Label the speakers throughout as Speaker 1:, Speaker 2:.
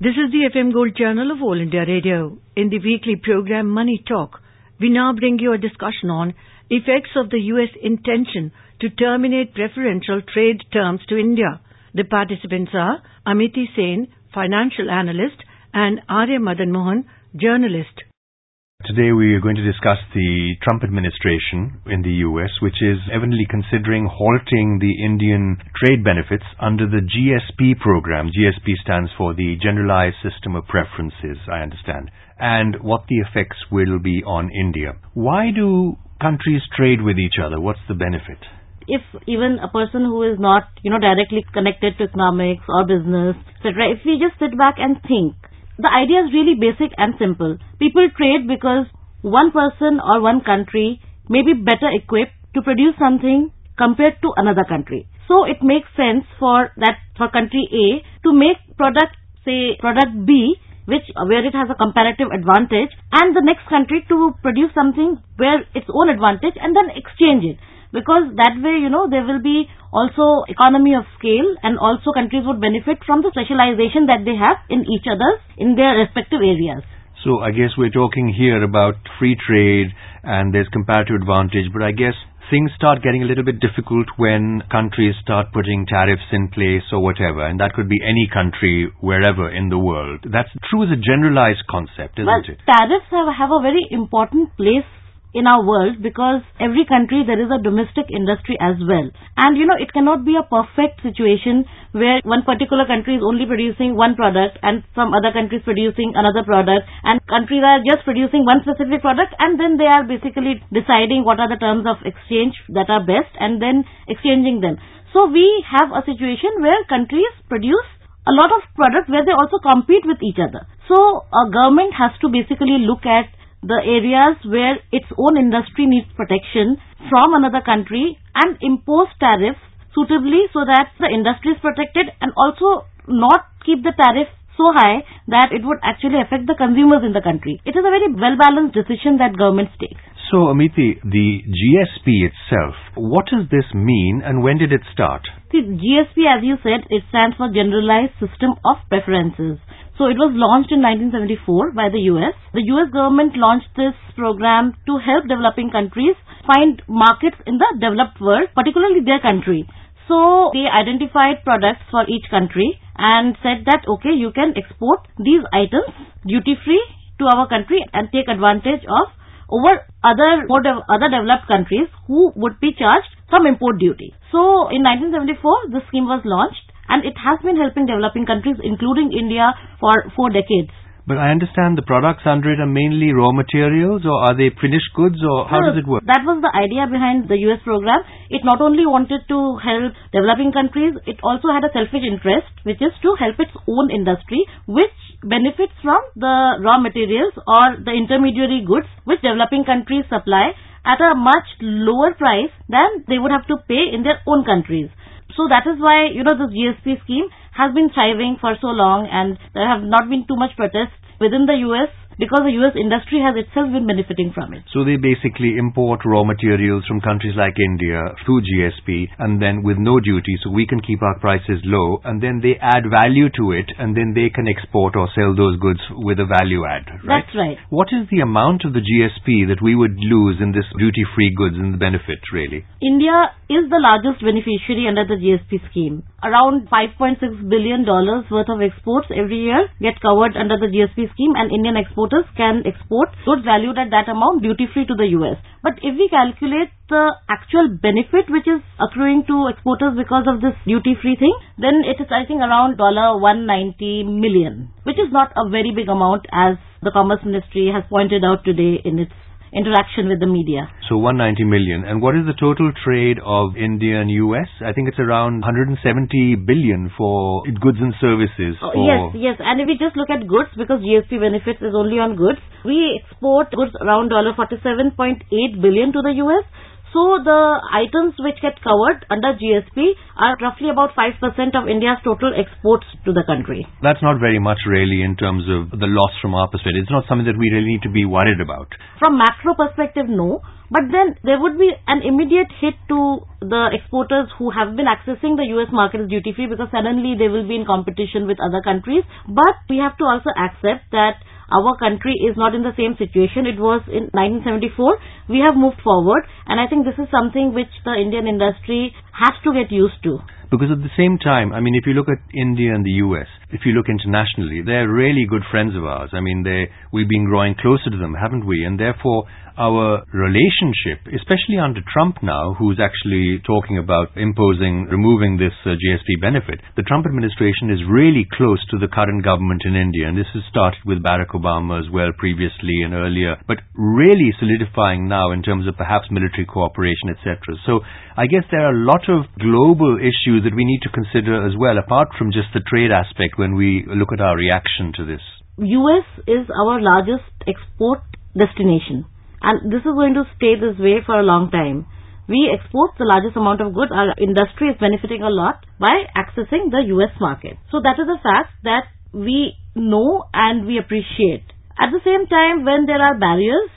Speaker 1: This is the FM Gold channel of All India Radio. In the weekly program Money Talk, we now bring you a discussion on effects of the US intention to terminate preferential trade terms to India. The participants are Amiti Sen, financial analyst, and Arya Madan Mohan, journalist.
Speaker 2: Today we are going to discuss the Trump administration in the US, which is evidently considering halting the Indian trade benefits under the GSP program. GSP stands for the Generalized System of Preferences, I understand, and what the effects will be on India. Why do countries trade with each other? What's the benefit?
Speaker 3: if even a person who is not, you know, directly connected to economics or business, etc., if we just sit back and think, the idea is really basic and simple. People trade because one person or one country may be better equipped to produce something compared to another country. So it makes sense for that for country A to make product say product B which where it has a comparative advantage and the next country to produce something where its own advantage and then exchange it because that way, you know, there will be also economy of scale and also countries would benefit from the specialization that they have in each other in their respective areas.
Speaker 2: So I guess we're talking here about free trade and there's comparative advantage, but I guess things start getting a little bit difficult when countries start putting tariffs in place or whatever, and that could be any country wherever in the world. That's true as a generalized concept, isn't
Speaker 3: well,
Speaker 2: it?
Speaker 3: Tariffs have, have a very important place in our world because every country there is a domestic industry as well. And you know, it cannot be a perfect situation where one particular country is only producing one product and some other countries producing another product and countries are just producing one specific product and then they are basically deciding what are the terms of exchange that are best and then exchanging them. So we have a situation where countries produce a lot of products where they also compete with each other. So a government has to basically look at the areas where its own industry needs protection from another country and impose tariffs suitably so that the industry is protected and also not keep the tariff so high that it would actually affect the consumers in the country. It is a very well-balanced decision that governments take.
Speaker 2: So, Amiti, the GSP itself, what does this mean and when did it start?
Speaker 3: The GSP, as you said, it stands for Generalized System of Preferences. So it was launched in 1974 by the US. The US government launched this program to help developing countries find markets in the developed world, particularly their country. So they identified products for each country and said that okay, you can export these items duty free to our country and take advantage of over other other developed countries who would be charged some import duty. So in 1974, the scheme was launched and it has been helping developing countries, including India, for four decades.
Speaker 2: But I understand the products under it are mainly raw materials or are they finished goods or how
Speaker 3: no,
Speaker 2: does it work?
Speaker 3: That was the idea behind the US program. It not only wanted to help developing countries, it also had a selfish interest which is to help its own industry which benefits from the raw materials or the intermediary goods which developing countries supply at a much lower price than they would have to pay in their own countries. So that is why, you know, this GSP scheme has been thriving for so long and there have not been too much protests within the US because the US industry has itself been benefiting from it.
Speaker 2: So they basically import raw materials from countries like India through GSP and then with no duty so we can keep our prices low and then they add value to it and then they can export or sell those goods with a value add,
Speaker 3: right? That's right.
Speaker 2: What is the amount of the GSP that we would lose in this duty free goods and the benefit really?
Speaker 3: India is the largest beneficiary under the GSP scheme. Around $5.6 billion worth of exports every year get covered under the GSP scheme and Indian exports can export goods valued at that amount duty free to the US. But if we calculate the actual benefit which is accruing to exporters because of this duty free thing, then it is I think around 190 million, which is not a very big amount as the Commerce Ministry has pointed out today in its interaction with the media.
Speaker 2: So 190 million. And what is the total trade of India and US? I think it's around 170 billion for goods and services.
Speaker 3: Oh, yes, yes. And if we just look at goods, because GSP benefits is only on goods, we export goods around $47.8 billion to the US. So the items which get covered under GSP are roughly about 5% of India's total exports to the country.
Speaker 2: That's not very much really in terms of the loss from our perspective. It's not something that we really need to be worried about.
Speaker 3: From macro perspective, no. But then there would be an immediate hit to the exporters who have been accessing the US market as duty free because suddenly they will be in competition with other countries. But we have to also accept that our country is not in the same situation it was in 1974. We have moved forward and I think this is something which the Indian industry has to get used to.
Speaker 2: Because at the same time, I mean, if you look at India and the US, if you look internationally, they're really good friends of ours. I mean, they we've been growing closer to them, haven't we? And therefore, our relationship, especially under Trump now, who's actually talking about imposing, removing this uh, GSP benefit, the Trump administration is really close to the current government in India. And this has started with Barack Obama as well previously and earlier, but really solidifying now in terms of perhaps military cooperation, etc. So I guess there are a lot of global issues that we need to consider as well, apart from just the trade aspect when we look at our reaction to this.
Speaker 3: US is our largest export destination and this is going to stay this way for a long time. We export the largest amount of goods. Our industry is benefiting a lot by accessing the US market. So that is a fact that we know and we appreciate. At the same time, when there are barriers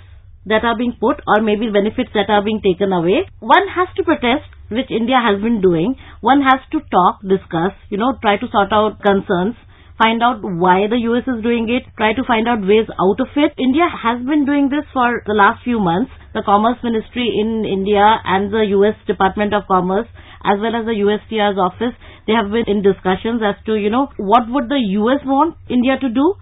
Speaker 3: that are being put or maybe benefits that are being taken away, one has to protest, which India has been doing. One has to talk, discuss, you know, try to sort out concerns find out why the US is doing it, try to find out ways out of it. India has been doing this for the last few months. The Commerce Ministry in India and the US Department of Commerce as well as the USTR's office, they have been in discussions as to, you know, what would the US want India to do.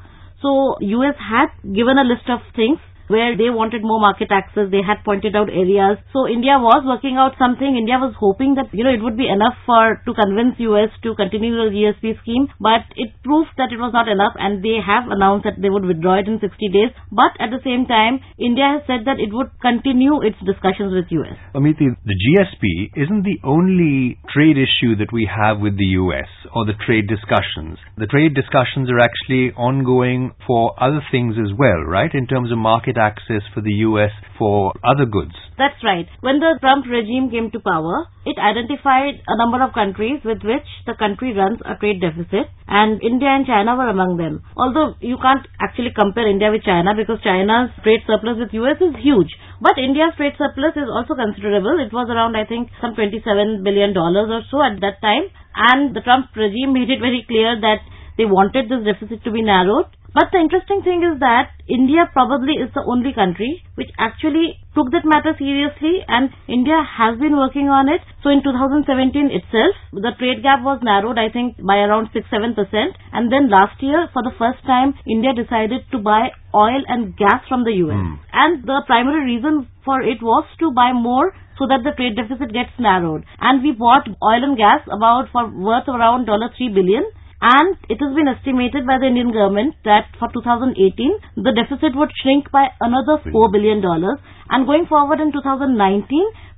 Speaker 3: So US had given a list of things where they wanted more market access. They had pointed out areas. So India was working out something. India was hoping that, you know, it would be enough for, to convince US to continue the GSP scheme. But it proved that it was not enough and they have announced that they would withdraw it in 60 days. But at the same time, India has said that it would continue its discussions with US.
Speaker 2: Amiti, the GSP isn't the only trade issue that we have with the US or the trade discussions. The trade discussions are actually ongoing for other things as well, right? In terms of market access for the US for other goods.
Speaker 3: That's right. When the Trump regime came to power, it identified a number of countries with which the country runs a trade deficit and India and China were among them. Although you can't actually compare India with China because China's trade surplus with US is huge. But India's trade surplus is also considerable. It was around I think some 27 billion dollars or so at that time and the Trump regime made it very clear that they wanted this deficit to be narrowed but the interesting thing is that India probably is the only country which actually took that matter seriously and India has been working on it. So in 2017 itself, the trade gap was narrowed I think by around 6-7% and then last year for the first time India decided to buy oil and gas from the US. Mm. And the primary reason for it was to buy more so that the trade deficit gets narrowed. And we bought oil and gas about for worth around $3 billion and it has been estimated by the Indian government that for 2018 the deficit would shrink by another $4 billion and going forward in 2019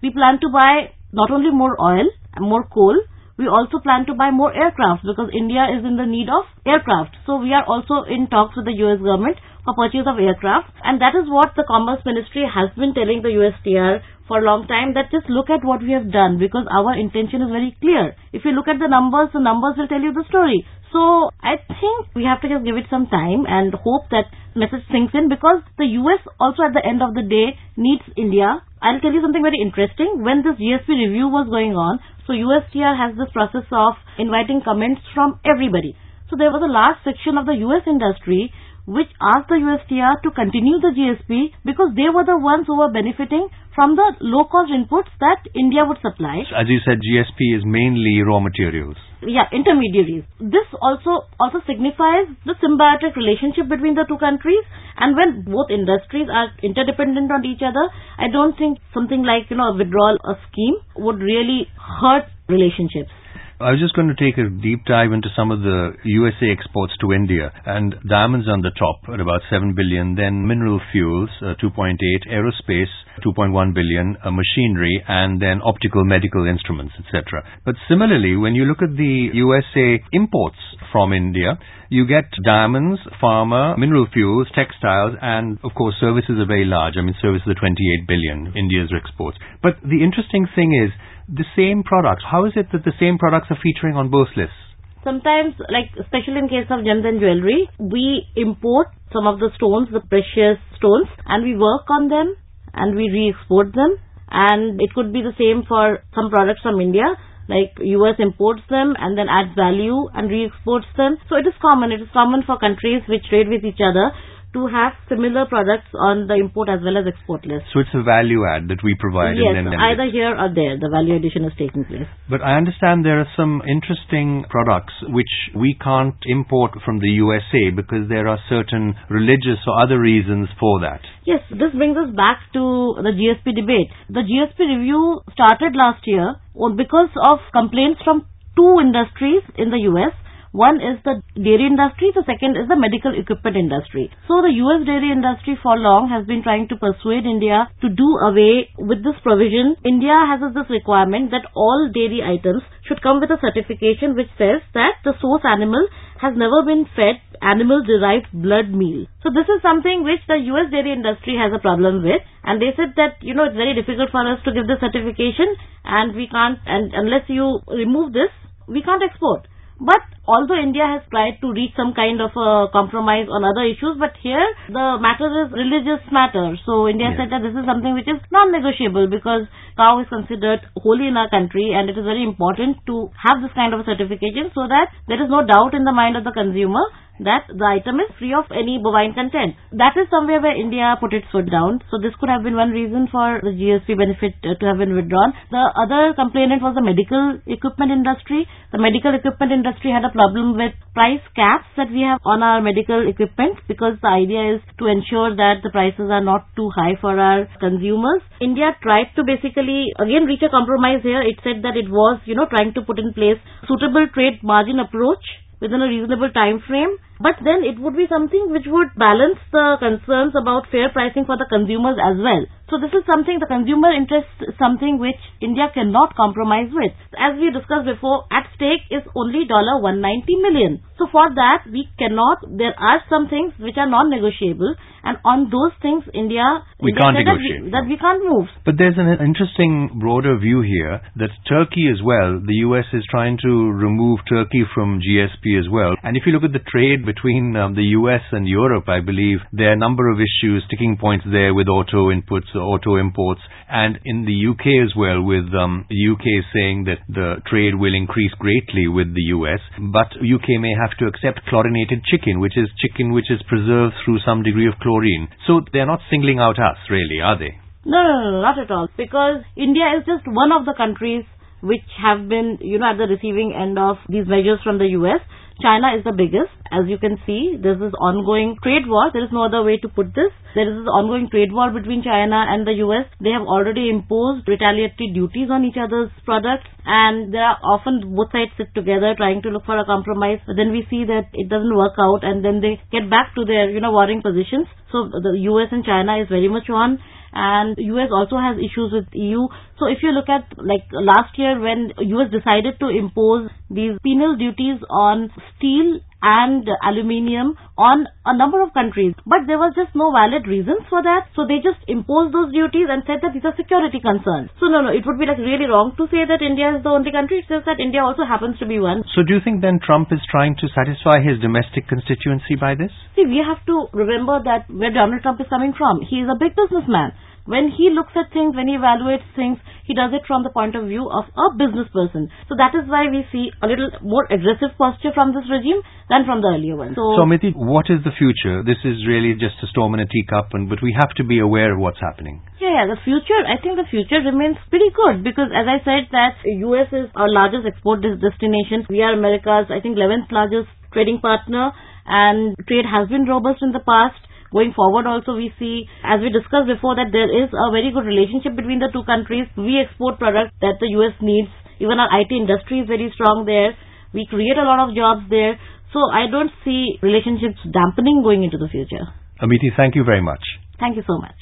Speaker 3: we plan to buy not only more oil and more coal we also plan to buy more aircraft because India is in the need of aircraft. So we are also in talks with the US government for purchase of aircraft and that is what the Commerce Ministry has been telling the USTR for a long time that just look at what we have done because our intention is very clear. If you look at the numbers, the numbers will tell you the story. So I think we have to just give it some time and hope that message sinks in because the US also at the end of the day needs India. I'll tell you something very interesting. When this GSP review was going on, so USTR has this process of inviting comments from everybody. So there was a large section of the US industry which asked the USTR to continue the GSP because they were the ones who were benefiting from the low-cost inputs that India would supply.
Speaker 2: As you said, GSP is mainly raw materials.
Speaker 3: Yeah, intermediaries. This also also signifies the symbiotic relationship between the two countries and when both industries are interdependent on each other, I don't think something like, you know, a withdrawal a scheme would really hurt relationships.
Speaker 2: I was just going to take a deep dive into some of the USA exports to India and diamonds on the top at about 7 billion, then mineral fuels uh, 2.8, aerospace 2.1 billion, uh, machinery, and then optical medical instruments, etc. But similarly, when you look at the USA imports from India, you get diamonds, pharma, mineral fuels, textiles, and of course services are very large. I mean, services are 28 billion, India's exports. But the interesting thing is, the same products, how is it that the same products are featuring on both lists?
Speaker 3: Sometimes, like especially in case of gems and jewelry, we import some of the stones, the precious stones, and we work on them and we re-export them. And it could be the same for some products from India. Like US imports them and then adds value and re-exports them. So it is common. It is common for countries which trade with each other to have similar products on the import as well as export list.
Speaker 2: So it's a value add that we provide.
Speaker 3: Yes,
Speaker 2: then
Speaker 3: either here or there, the value addition is taking place.
Speaker 2: But I understand there are some interesting products which we can't import from the USA because there are certain religious or other reasons for that.
Speaker 3: Yes, this brings us back to the GSP debate. The GSP review started last year because of complaints from two industries in the US one is the dairy industry, the second is the medical equipment industry. So the US dairy industry for long has been trying to persuade India to do away with this provision. India has this requirement that all dairy items should come with a certification which says that the source animal has never been fed animal derived blood meal. So this is something which the US dairy industry has a problem with and they said that you know it's very difficult for us to give the certification and we can't and unless you remove this we can't export. But although India has tried to reach some kind of a compromise on other issues, but here the matter is religious matter. So India yeah. said that this is something which is non-negotiable because cow is considered holy in our country and it is very important to have this kind of a certification so that there is no doubt in the mind of the consumer that the item is free of any bovine content. That is somewhere where India put its foot down. So this could have been one reason for the GSP benefit to have been withdrawn. The other complainant was the medical equipment industry. The medical equipment industry had a problem with price caps that we have on our medical equipment because the idea is to ensure that the prices are not too high for our consumers. India tried to basically again reach a compromise here. It said that it was, you know, trying to put in place suitable trade margin approach within a reasonable time frame. But then it would be something which would balance the concerns about fair pricing for the consumers as well. So this is something, the consumer interest is something which India cannot compromise with. As we discussed before, at stake is only 190 million. So for that, we cannot, there are some things which are non-negotiable and on those things, India,
Speaker 2: we
Speaker 3: India
Speaker 2: can't
Speaker 3: negotiate. That we, that we can't move.
Speaker 2: But there's an interesting broader view here that Turkey as well, the US is trying to remove Turkey from GSP as well. And if you look at the trade between um, the US and Europe, I believe there are a number of issues, sticking points there with auto inputs, auto imports, and in the UK as well, with um, the UK saying that the trade will increase greatly with the US, but UK may have to accept chlorinated chicken, which is chicken which is preserved through some degree of chlorine. So they're not singling out us, really, are they?
Speaker 3: No, no, no, not at all. Because India is just one of the countries which have been, you know, at the receiving end of these measures from the US. China is the biggest. As you can see, there's this ongoing trade war. There is no other way to put this. There is this ongoing trade war between China and the US. They have already imposed retaliatory duties on each other's products and there are often both sides sit together trying to look for a compromise. But then we see that it doesn't work out and then they get back to their, you know, warring positions. So the US and China is very much on and US also has issues with EU. So if you look at like last year when US decided to impose these penal duties on steel and aluminium on a number of countries. But there was just no valid reasons for that. So they just imposed those duties and said that these are security concerns. So no, no, it would be like really wrong to say that India is the only country. It's just that India also happens to be one.
Speaker 2: So do you think then Trump is trying to satisfy his domestic constituency by this?
Speaker 3: See, we have to remember that where Donald Trump is coming from. He is a big businessman. When he looks at things, when he evaluates things, he does it from the point of view of a business person. So that is why we see a little more aggressive posture from this regime than from the earlier one.
Speaker 2: So, so Amiti, what is the future? This is really just a storm in a teacup, and but we have to be aware of what's happening.
Speaker 3: Yeah, yeah, the future, I think the future remains pretty good because as I said that US is our largest export destination. We are America's, I think, 11th largest trading partner and trade has been robust in the past. Going forward also we see, as we discussed before, that there is a very good relationship between the two countries. We export products that the US needs. Even our IT industry is very strong there. We create a lot of jobs there. So I don't see relationships dampening going into the future.
Speaker 2: Amiti, thank you very much.
Speaker 3: Thank you so much.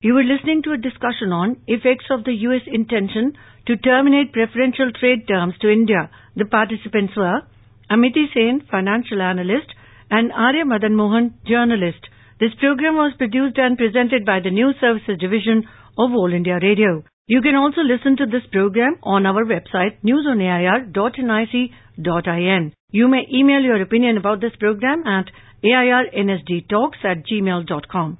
Speaker 1: You were listening to a discussion on effects of the US intention to terminate preferential trade terms to India. The participants were Amiti Sen, financial analyst, and Arya Madan Mohan, journalist. This program was produced and presented by the News Services Division of All India Radio. You can also listen to this program on our website newsonair.nic.in. You may email your opinion about this program at airnsdtalks at gmail.com.